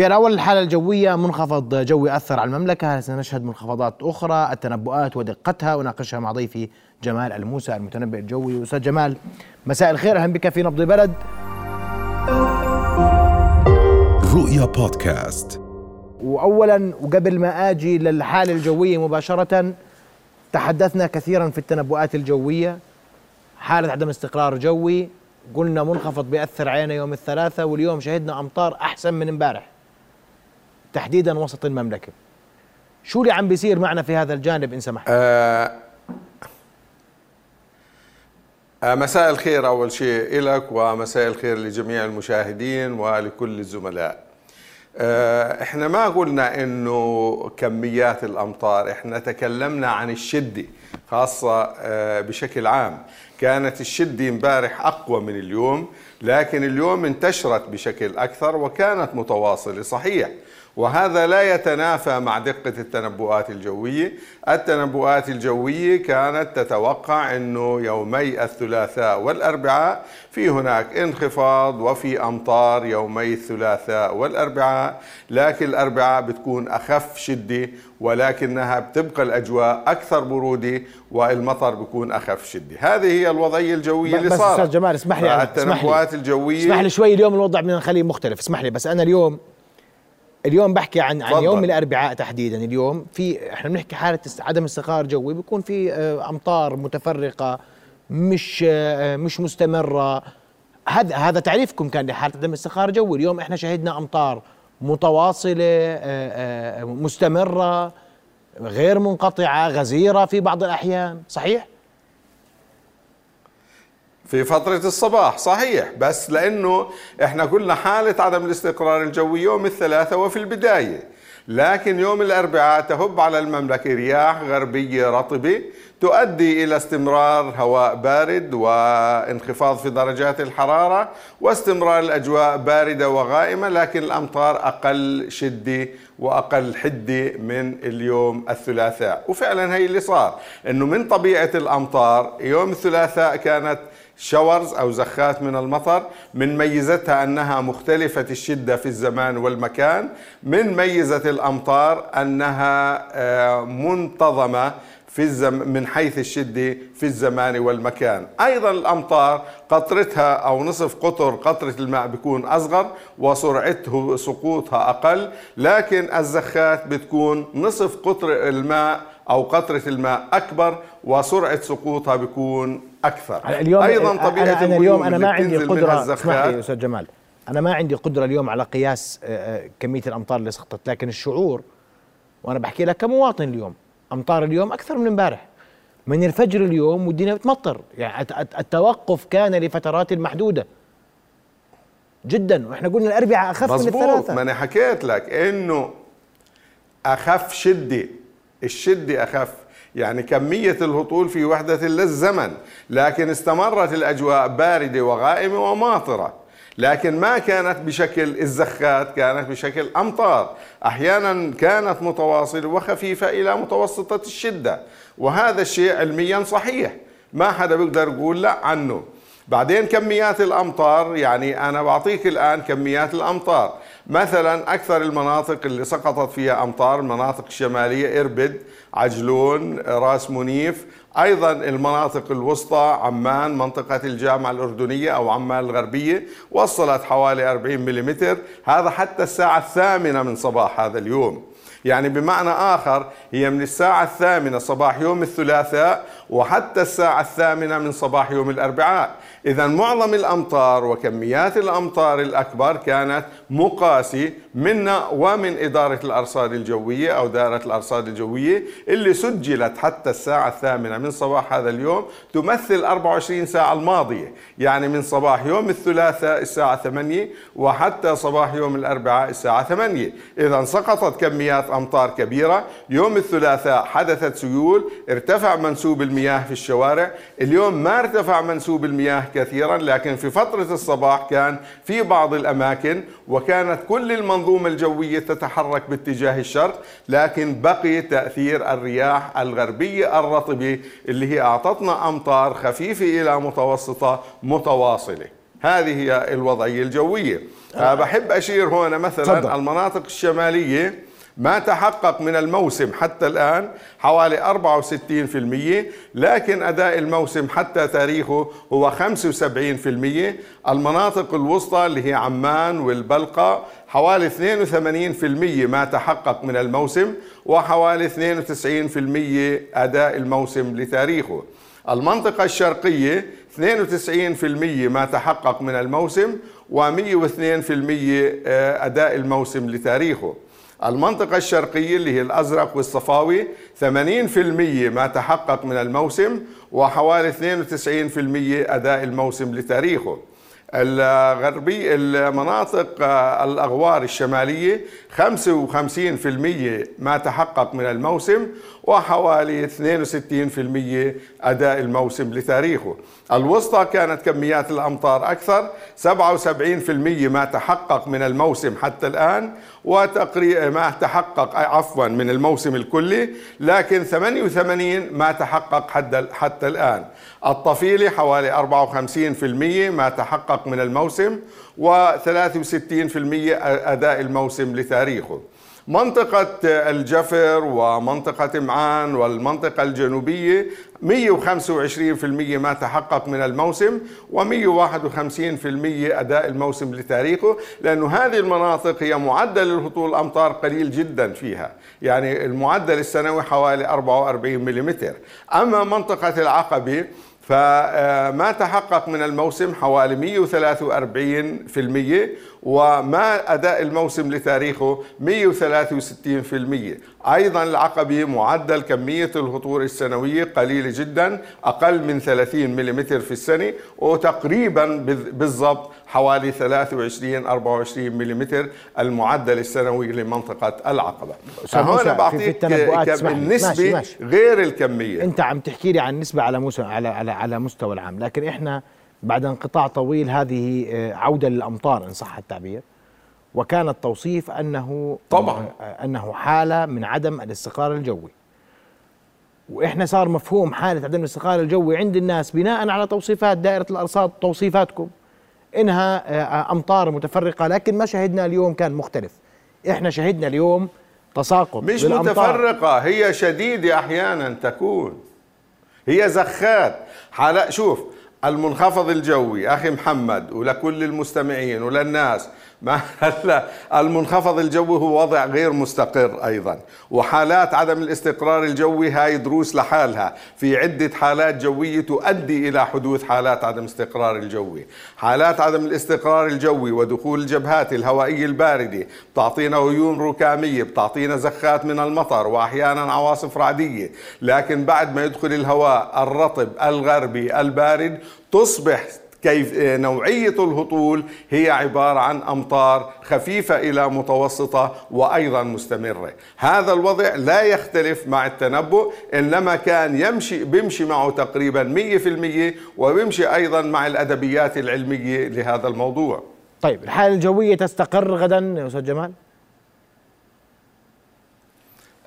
في الأول الحالة الجوية منخفض جوي أثر على المملكة. سنشهد منخفضات أخرى؟ التنبؤات ودقتها. أناقشها مع ضيفي جمال الموسى المتنبئ الجوي. أستاذ جمال مساء الخير. أهلا بك في نبض بلد رؤيا بودكاست. وأولا وقبل ما آجي للحالة الجوية مباشرة تحدثنا كثيرا في التنبؤات الجوية. حالة عدم استقرار جوي. قلنا منخفض بيأثر علينا يوم الثلاثاء واليوم شهدنا أمطار أحسن من امبارح. تحديدا وسط المملكة. شو اللي عم بيصير معنا في هذا الجانب إن سمحت؟ آه آه مساء الخير أول شيء لك ومساء الخير لجميع المشاهدين ولكل الزملاء. آه إحنا ما قلنا إنه كميات الأمطار إحنا تكلمنا عن الشدة خاصة آه بشكل عام. كانت الشدة امبارح أقوى من اليوم لكن اليوم انتشرت بشكل أكثر وكانت متواصلة. صحيح وهذا لا يتنافى مع دقة التنبؤات الجوية. التنبؤات الجوية كانت تتوقع أنه يومي الثلاثاء والأربعاء في هناك انخفاض وفي أمطار يومي الثلاثاء والأربعاء لكن الأربعاء بتكون أخف شدة ولكنها بتبقى الأجواء أكثر برودة والمطر بيكون أخف شدة. هذه هي الوضعية الجوية اللي صارت. أستاذ جمال اسمح لي التنبؤات الجوية اسمح لي شوي اليوم الوضع بدنا نخليه مختلف. اسمح لي بس أنا اليوم اليوم بحكي عن عن يوم الأربعاء تحديدا اليوم. في إحنا بنحكي حالة عدم استقرار جوي. بيكون في أمطار متفرقة مش مش مستمرة. هذا هذا تعريفكم كان لحالة عدم استقرار جوي. اليوم إحنا شهدنا أمطار متواصلة مستمرة غير منقطعة غزيرة في بعض الأحيان. صحيح؟ في فترة الصباح صحيح. بس لأنه إحنا قلنا حالة عدم الاستقرار الجوي يوم الثلاثاء وفي البداية. لكن يوم الأربعاء تهب على المملكة رياح غربية رطبة تؤدي إلى استمرار هواء بارد وانخفاض في درجات الحرارة واستمرار الأجواء باردة وغائمة لكن الأمطار أقل شدة وأقل حدة من اليوم الثلاثاء. وفعلا هي اللي صار أنه من طبيعة الأمطار يوم الثلاثاء كانت شاورز أو زخات من المطر من ميزتها أنها مختلفة الشدة في الزمان والمكان من ميزة الأمطار أنها منتظمة في الزم من حيث الشدة في الزمان والمكان. أيضا الأمطار قطرتها أو نصف قطر قطرة الماء بيكون أصغر وسرعته سقوطها أقل لكن الزخات بتكون نصف قطر الماء أو قطرة الماء أكبر وسرعة سقوطها بيكون أكثر. اليوم أيضا طبيعة أنا, أنا اليوم أنا ما عندي قدرة اسمح لي أستاذ جمال. أنا ما عندي قدرة اليوم على قياس كمية الأمطار اللي سقطت لكن الشعور وأنا بحكي لك كمواطن اليوم أمطار اليوم أكثر من امبارح. من الفجر اليوم والدنيا بتمطر. يعني التوقف كان لفترات محدودة. جدا. وإحنا قلنا الأربعاء أخف من الثلاثة. ما أنا حكيت لك إنه أخف شدة. الشدة أخف. يعني كمية الهطول في وحدة للزمن. لكن استمرت الأجواء باردة وغائمة وماطرة. لكن ما كانت بشكل الزخات كانت بشكل أمطار. أحيانا كانت متواصلة وخفيفة إلى متوسطة الشدة وهذا الشيء علميا صحيح. ما حدا بيقدر يقول لا عنه. بعدين كميات الأمطار يعني أنا بعطيك الآن كميات الأمطار. مثلا أكثر المناطق اللي سقطت فيها أمطار المناطق الشمالية إربد عجلون راس منيف أيضا المناطق الوسطى عمان منطقة الجامعة الأردنية أو عمان الغربية وصلت حوالي 40 ملم هذا حتى الساعة الثامنة من صباح هذا اليوم. يعني بمعنى آخر هي من الساعة الثامنة صباح يوم الثلاثاء وحتى الساعة الثامنة من صباح يوم الأربعاء. إذا معظم الأمطار وكميات الأمطار الأكبر كانت مقاسي منا ومن إدارة الأرصاد الجوية أو دائرة الأرصاد الجوية اللي سجلت حتى الساعة الثامنة من صباح هذا اليوم تمثل 24 ساعة الماضية. يعني من صباح يوم الثلاثاء الساعة 8 وحتى صباح يوم الأربعاء الساعة 8 إذا سقطت كميات أمطار كبيرة. يوم الثلاثاء حدثت سيول ارتفع منسوب المياه في الشوارع. اليوم ما ارتفع منسوب المياه كثيرا لكن في فترة الصباح كان في بعض الأماكن وكانت كل المنظومة الجوية تتحرك باتجاه الشرق لكن بقي تأثير الرياح الغربية الرطبة اللي هي أعطتنا أمطار خفيفة إلى متوسطة متواصلة. هذه هي الوضعية الجوية. بحب أشير هنا مثلا. المناطق الشمالية. ما تحقق من الموسم حتى الآن حوالي 64% لكن أداء الموسم حتى تاريخه هو 75% المناطق الوسطى اللي هي عمان والبلقاء حوالي 82% ما تحقق من الموسم وحوالي 92% أداء الموسم لتاريخه. المنطقة الشرقية 92% ما تحقق من الموسم و102% آه، أداء الموسم لتاريخه. المنطقة الشرقية اللي هي الأزرق والصفاوي 80% ما تحقق من الموسم وحوالي 92% أداء الموسم لتاريخه. الغربي المناطق الأغوار الشمالية 55% ما تحقق من الموسم وحوالي 62% أداء الموسم لتاريخه. الوسطى كانت كميات الأمطار أكثر 77% ما تحقق من الموسم حتى الآن وتقريبا ما تحقق عفوا من الموسم الكلي لكن 88 ما تحقق حتى حتى الآن. الطفيلي حوالي 54% ما تحقق من الموسم و63% أداء الموسم لتاريخه. منطقة الجفر ومنطقة معان والمنطقة الجنوبية 125% ما تحقق من الموسم و151% أداء الموسم لتاريخه لأنه هذه المناطق هي معدل الهطول الأمطار قليل جدا فيها. يعني المعدل السنوي حوالي 44 ملم أما منطقة العقبة فما تحقق من الموسم حوالي 143% وما أداء الموسم لتاريخه 163% أيضا العقبة معدل كمية الهطول السنوية قليلة جدا أقل من 30 ملم في السنة وتقريبا بالضبط حوالي 23 24 ملم المعدل السنوي لمنطقة العقبة. فهنا بعطيك النسبة غير الكمية. أنت عم تحكي لي عن نسبة على على على على مستوى العام لكن إحنا بعد انقطاع طويل هذه آه، عودة للأمطار إن صح التعبير. وكان التوصيف أنه طبعا. آه، أنه حالة من عدم الاستقرار الجوي. وإحنا صار مفهوم حالة عدم الاستقرار الجوي عند الناس بناء على توصيفات دائرة الأرصاد توصيفاتكم. إنها آه، أمطار متفرقة لكن ما شهدنا اليوم كان مختلف. إحنا شهدنا اليوم تساقط مش متفرقة هي شديدة أحيانا تكون. هي زخات. حالات شوف المنخفض الجوي. أخي محمد ولكل المستمعين وللناس هلا المنخفض الجوي هو وضع غير مستقر أيضا. وحالات عدم الاستقرار الجوي هاي دروس لحالها. في عدة حالات جوية تؤدي إلى حدوث حالات عدم الاستقرار الجوي. حالات عدم الاستقرار الجوي ودخول الجبهات الهوائية الباردة بتعطينا غيوم ركامية بتعطينا زخات من المطر واحيانا عواصف رعدية. لكن بعد ما يدخل الهواء الرطب الغربي البارد تصبح كيف نوعية الهطول هي عبارة عن أمطار خفيفة إلى متوسطة وأيضا مستمرة هذا الوضع لا يختلف مع التنبؤ إنما كان يمشي بيمشي معه تقريبا 100% وبيمشي أيضا مع الأدبيات العلمية لهذا الموضوع طيب الحالة الجوية تستقر غدا أستاذ جمال؟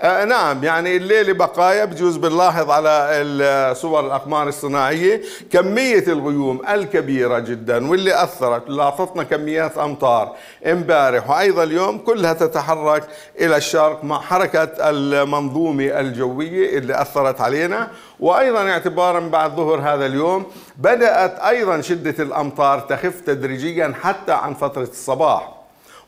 آه نعم يعني الليلة بقايا بجوز بنلاحظ على صور الأقمار الصناعية كمية الغيوم الكبيرة جدا واللي أثرت أعطتنا كميات أمطار امبارح وأيضا اليوم كلها تتحرك إلى الشرق مع حركة المنظومة الجوية اللي أثرت علينا. وأيضا اعتبارا بعد ظهر هذا اليوم بدأت أيضا شدة الأمطار تخف تدريجيا حتى عن فترة الصباح.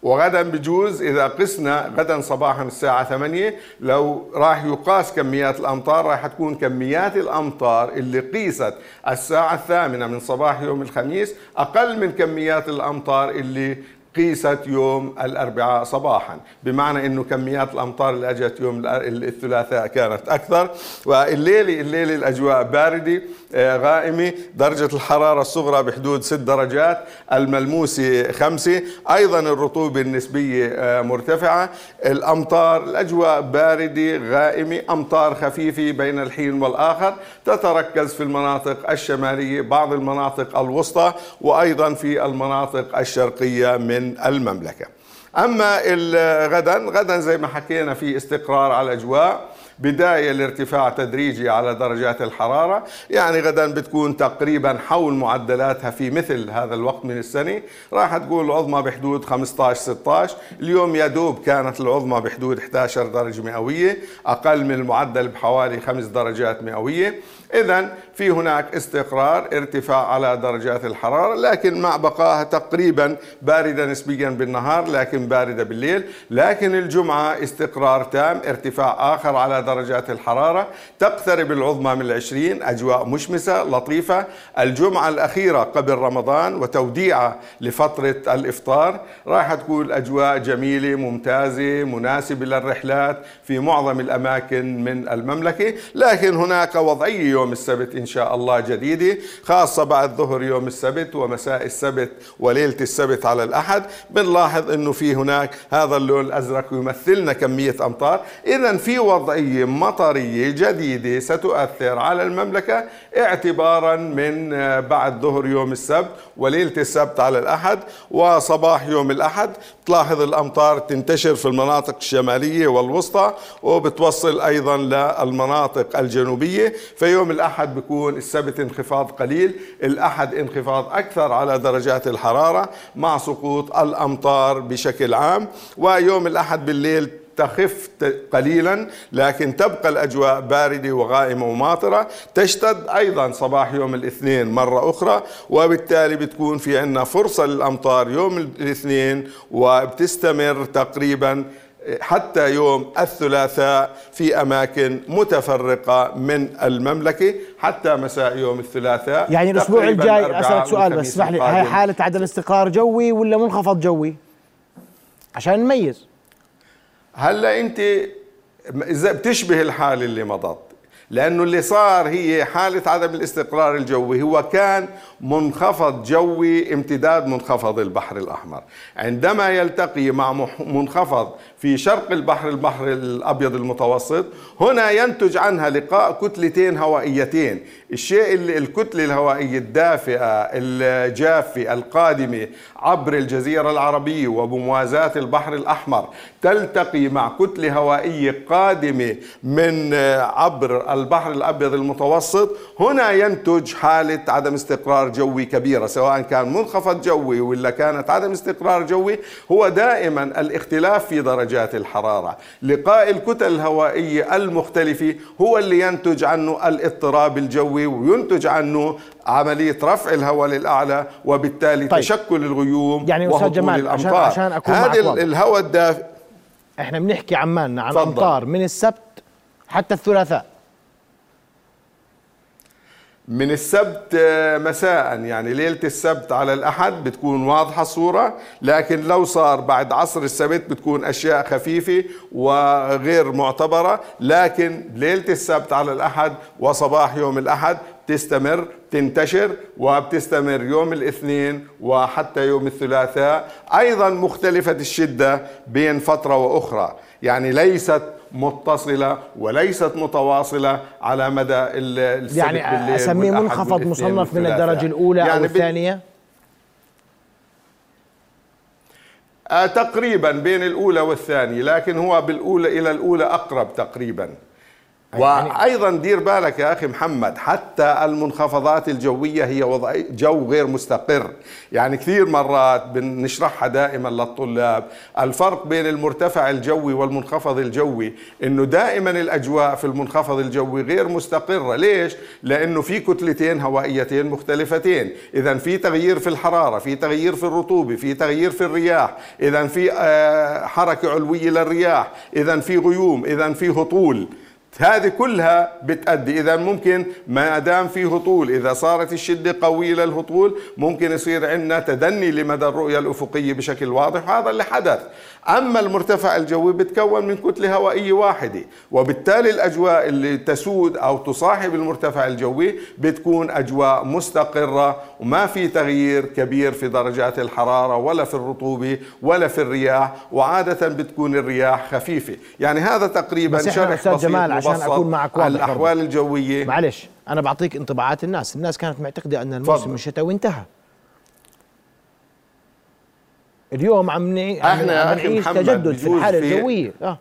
وغدا بجوز إذا قسنا غدا صباحا الساعة 8 لو راح يقاس كميات الأمطار راح تكون كميات الأمطار اللي قيست الساعة الثامنة من صباح يوم الخميس أقل من كميات الأمطار اللي قيست يوم الأربعاء صباحا بمعنى أنه كميات الأمطار اللي أجت يوم الثلاثاء كانت أكثر. والليلة الليلة الأجواء باردة آه، غائمة درجة الحرارة الصغرى بحدود 6 درجات الملموسة 5 أيضا الرطوبة النسبية آه، مرتفعة. الأمطار الأجواء باردة غائمة أمطار خفيفة بين الحين والآخر. تتركز في المناطق الشمالية بعض المناطق الوسطى وأيضا في المناطق الشرقية من المملكة. أما غدا غدا زي ما حكينا في استقرار على الأجواء بداية لارتفاع تدريجي على درجات الحرارة. يعني غدا بتكون تقريبا حول معدلاتها في مثل هذا الوقت من السنة. راح تقول العظمى بحدود 15 16 اليوم يا دوب كانت العظمى بحدود 11 درجة مئوية أقل من المعدل بحوالي 5 درجات مئوية. إذا في هناك استقرار ارتفاع على درجات الحرارة لكن مع بقائها تقريبا باردة نسبيا بالنهار لكن باردة بالليل. لكن الجمعة استقرار تام ارتفاع آخر على درجات الحرارة. تقترب العظمى من العشرين أجواء مشمسة لطيفة. الجمعة الأخيرة قبل رمضان وتوديعة لفترة الإفطار. راح تكون أجواء جميلة ممتازة مناسبة للرحلات في معظم الأماكن من المملكة. لكن هناك وضعية يوم السبت إن شاء الله جديدة خاصة بعد ظهر يوم السبت ومساء السبت وليلة السبت على الأحد. بنلاحظ أنه في هناك هذا اللون الأزرق يمثلنا كمية أمطار. إذا في وضعية مطرية جديدة ستؤثر على المملكة اعتبارا من بعد ظهر يوم السبت وليلة السبت على الأحد وصباح يوم الأحد. تلاحظ الأمطار تنتشر في المناطق الشمالية والوسطى وبتوصل أيضا للمناطق الجنوبية. فيوم الأحد بيكون السبت انخفاض قليل الأحد انخفاض أكثر على درجات الحرارة مع سقوط الأمطار بشكل عام ويوم الأحد بالليل تخف قليلا لكن تبقى الأجواء باردة وغائمة وماطرة. تشتد أيضا صباح يوم الاثنين مرة أخرى وبالتالي بتكون في عندنا فرصة للأمطار يوم الاثنين وبتستمر تقريبا حتى يوم الثلاثاء في أماكن متفرقة من المملكة حتى مساء يوم الثلاثاء يعني الأسبوع الجاي أسألك سؤال بس اسمح لي هي حالة عدم استقرار جوي ولا منخفض جوي؟ عشان نميز. هلا أنت إذا بتشبه الحالة اللي مضت لأنه اللي صار هي حالة عدم الاستقرار الجوي هو كان منخفض جوي امتداد منخفض البحر الأحمر. عندما يلتقي مع منخفض في شرق البحر البحر الأبيض المتوسط. هنا ينتج عنها لقاء كتلتين هوائيتين. الشيء اللي الكتلة الهوائية الدافئة الجافة القادمة عبر الجزيرة العربية وبموازاة البحر الأحمر تلتقي مع كتلة هوائية قادمة من عبر البحر الأبيض المتوسط. هنا ينتج حالة عدم استقرار جوي كبيرة سواء كان منخفض جوي ولا كانت عدم استقرار جوي. هو دائما الاختلاف في درجات الحرارة لقاء الكتل الهوائيه المختلفه هو اللي ينتج عنه الاضطراب الجوي وينتج عنه عملية رفع الهواء للأعلى وبالتالي طيب. تشكل الغيوم يعني أستاذ جمال الأمطار عشان, عشان أكون هذا الهواء الدافئ إحنا بنحكي عمالنا عن. أمطار من السبت حتى الثلاثاء من السبت مساء. يعني ليلة السبت على الأحد بتكون واضحة الصورة لكن لو صار بعد عصر السبت بتكون أشياء خفيفة وغير معتبرة. لكن ليلة السبت على الأحد وصباح يوم الأحد تستمر تنتشر وبتستمر يوم الاثنين وحتى يوم الثلاثاء. أيضا مختلفة الشدة بين فترة وأخرى. يعني ليست متصلة وليست متواصلة على مدى السبت يعني أسميه منخفض مصنف من الدرجة الأولى يعني أو الثانية؟ آه تقريبا بين الأولى والثانية لكن هو بالأولى إلى الأولى أقرب تقريبا. وأيضا دير بالك يا أخي محمد حتى المنخفضات الجوية هي وضع جو غير مستقر. يعني كثير مرات بنشرحها دائما للطلاب. الفرق بين المرتفع الجوي والمنخفض الجوي إنه دائما الأجواء في المنخفض الجوي غير مستقرة. ليش؟ لأنه في كتلتين هوائيتين مختلفتين. اذا في تغيير في الحرارة في تغيير في الرطوبة في تغيير في الرياح. اذا في آه، حركة علوية للرياح. اذا في غيوم اذا في هطول. هذه كلها بتأدي. إذا ممكن ما دام في هطول إذا صارت الشدة قوية للهطول ممكن يصير عندنا تدني لمدى الرؤية الأفقية بشكل واضح وهذا اللي حدث. أما المرتفع الجوي بتكون من كتلة هوائية واحدة وبالتالي الأجواء اللي تسود أو تصاحب المرتفع الجوي بتكون أجواء مستقرة وما في تغيير كبير في درجات الحرارة ولا في الرطوبة ولا في الرياح وعادة بتكون الرياح خفيفة. يعني هذا تقريبا شرح بسيط جمال عشان أكون معك واضح الأحوال الجوية. معلش أنا بعطيك انطباعات الناس. الناس كانت معتقدة أن الموسم الشتوي انتهى اليوم عم إحنا عم نعيش تجدد في الحالة الجوية. آه.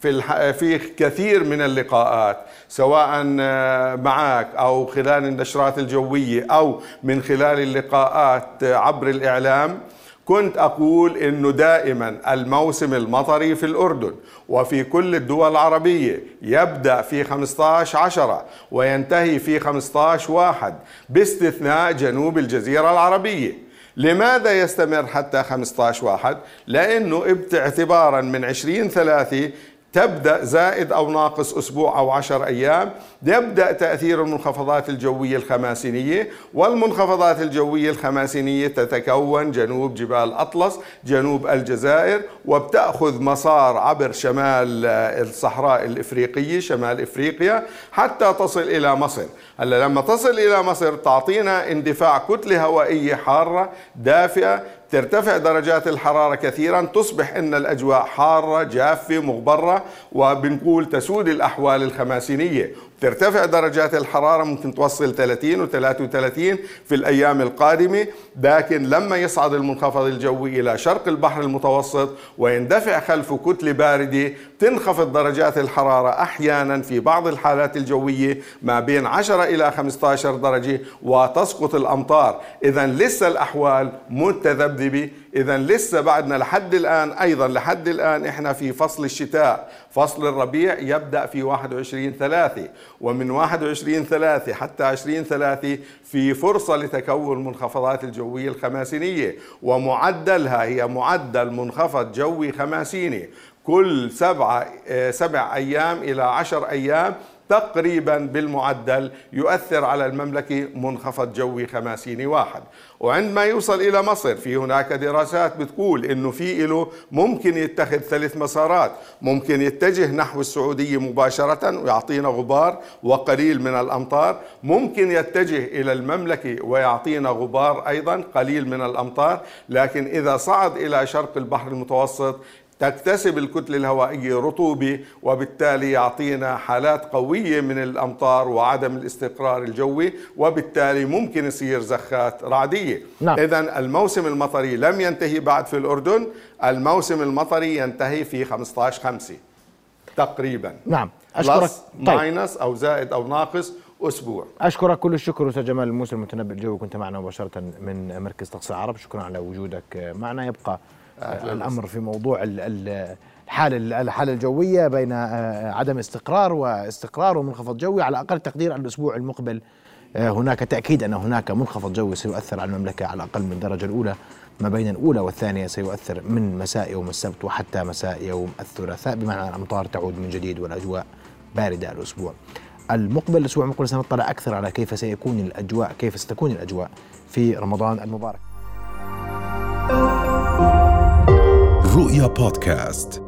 في. في كثير من اللقاءات سواء آه، معك أو خلال النشرات الجوية أو من خلال اللقاءات عبر الإعلام كنت أقول أنه دائما الموسم المطري في الأردن وفي كل الدول العربية يبدأ في 15 عشرة وينتهي في 15 واحد باستثناء جنوب الجزيرة العربية لماذا يستمر حتى 15 واحد؟ لأنه اعتبارا من 20 ثلاثة تبدأ زائد أو ناقص أسبوع أو عشر أيام يبدأ تأثير المنخفضات الجوية الخماسينية والمنخفضات الجوية الخماسينية تتكون جنوب جبال أطلس جنوب الجزائر وبتأخذ مسار عبر شمال الصحراء الإفريقية شمال إفريقيا حتى تصل إلى مصر. هلأ لما تصل إلى مصر تعطينا اندفاع كتلة هوائية حارة دافئة ترتفع درجات الحرارة كثيرا تصبح إن الأجواء حارة جافة مغبرة وبنقول تسود الأحوال الخماسينية. ترتفع درجات الحرارة ممكن توصل 30 و 33 في الأيام القادمة لكن لما يصعد المنخفض الجوي إلى شرق البحر المتوسط ويندفع خلفه كتلة باردة تنخفض درجات الحرارة أحيانا في بعض الحالات الجوية ما بين 10 إلى 15 درجة وتسقط الأمطار. إذا لسه الأحوال متذبذبة. إذا لسه بعدنا لحد الآن أيضا لحد الآن إحنا في فصل الشتاء. فصل الربيع يبدأ في 21 ثلاثة ومن 21 ثلاثة حتى 20 ثلاثة في فرصة لتكون منخفضات الجوية الخماسينية. ومعدلها هي معدل منخفض جوي خماسيني. كل سبعة سبع أيام إلى عشر أيام تقريبا بالمعدل يؤثر على المملكة منخفض جوي خماسيني واحد. وعندما يوصل إلى مصر في هناك دراسات بتقول إنه في له ممكن يتخذ ثلاث مسارات. ممكن يتجه نحو السعودية مباشرة ويعطينا غبار وقليل من الأمطار. ممكن يتجه إلى المملكة ويعطينا غبار أيضا قليل من الأمطار. لكن إذا صعد إلى شرق البحر المتوسط تكتسب الكتلة الهوائية رطوبة وبالتالي يعطينا حالات قوية من الأمطار وعدم الاستقرار الجوي وبالتالي ممكن يصير زخات رعدية. نعم. إذا الموسم المطري لم ينتهي بعد في الأردن الموسم المطري ينتهي في 15 5 تقريبا. نعم. أشكرك. طيب. ماينس أو زائد أو ناقص أسبوع. أشكرك كل الشكر أستاذ جمال الموسى المتنبئ الجوي كنت معنا مباشرة من مركز طقس العرب. شكرا على وجودك معنا. يبقى الأمر في موضوع الحالة الحالة الجوية بين آه، عدم استقرار واستقرار ومنخفض جوي على أقل تقدير الأسبوع المقبل. آه، هناك تأكيد أن هناك منخفض جوي سيؤثر على المملكة على الاقل من الدرجه الأولى. ما بين الأولى والثانية سيؤثر من مساء يوم السبت وحتى مساء يوم الثلاثاء بمعنى الأمطار تعود من جديد والأجواء باردة الأسبوع. المقبل الأسبوع المقبل سنطلع أكثر على كيف سيكون الأجواء كيف ستكون الأجواء في رمضان المبارك. رؤيا بودكاست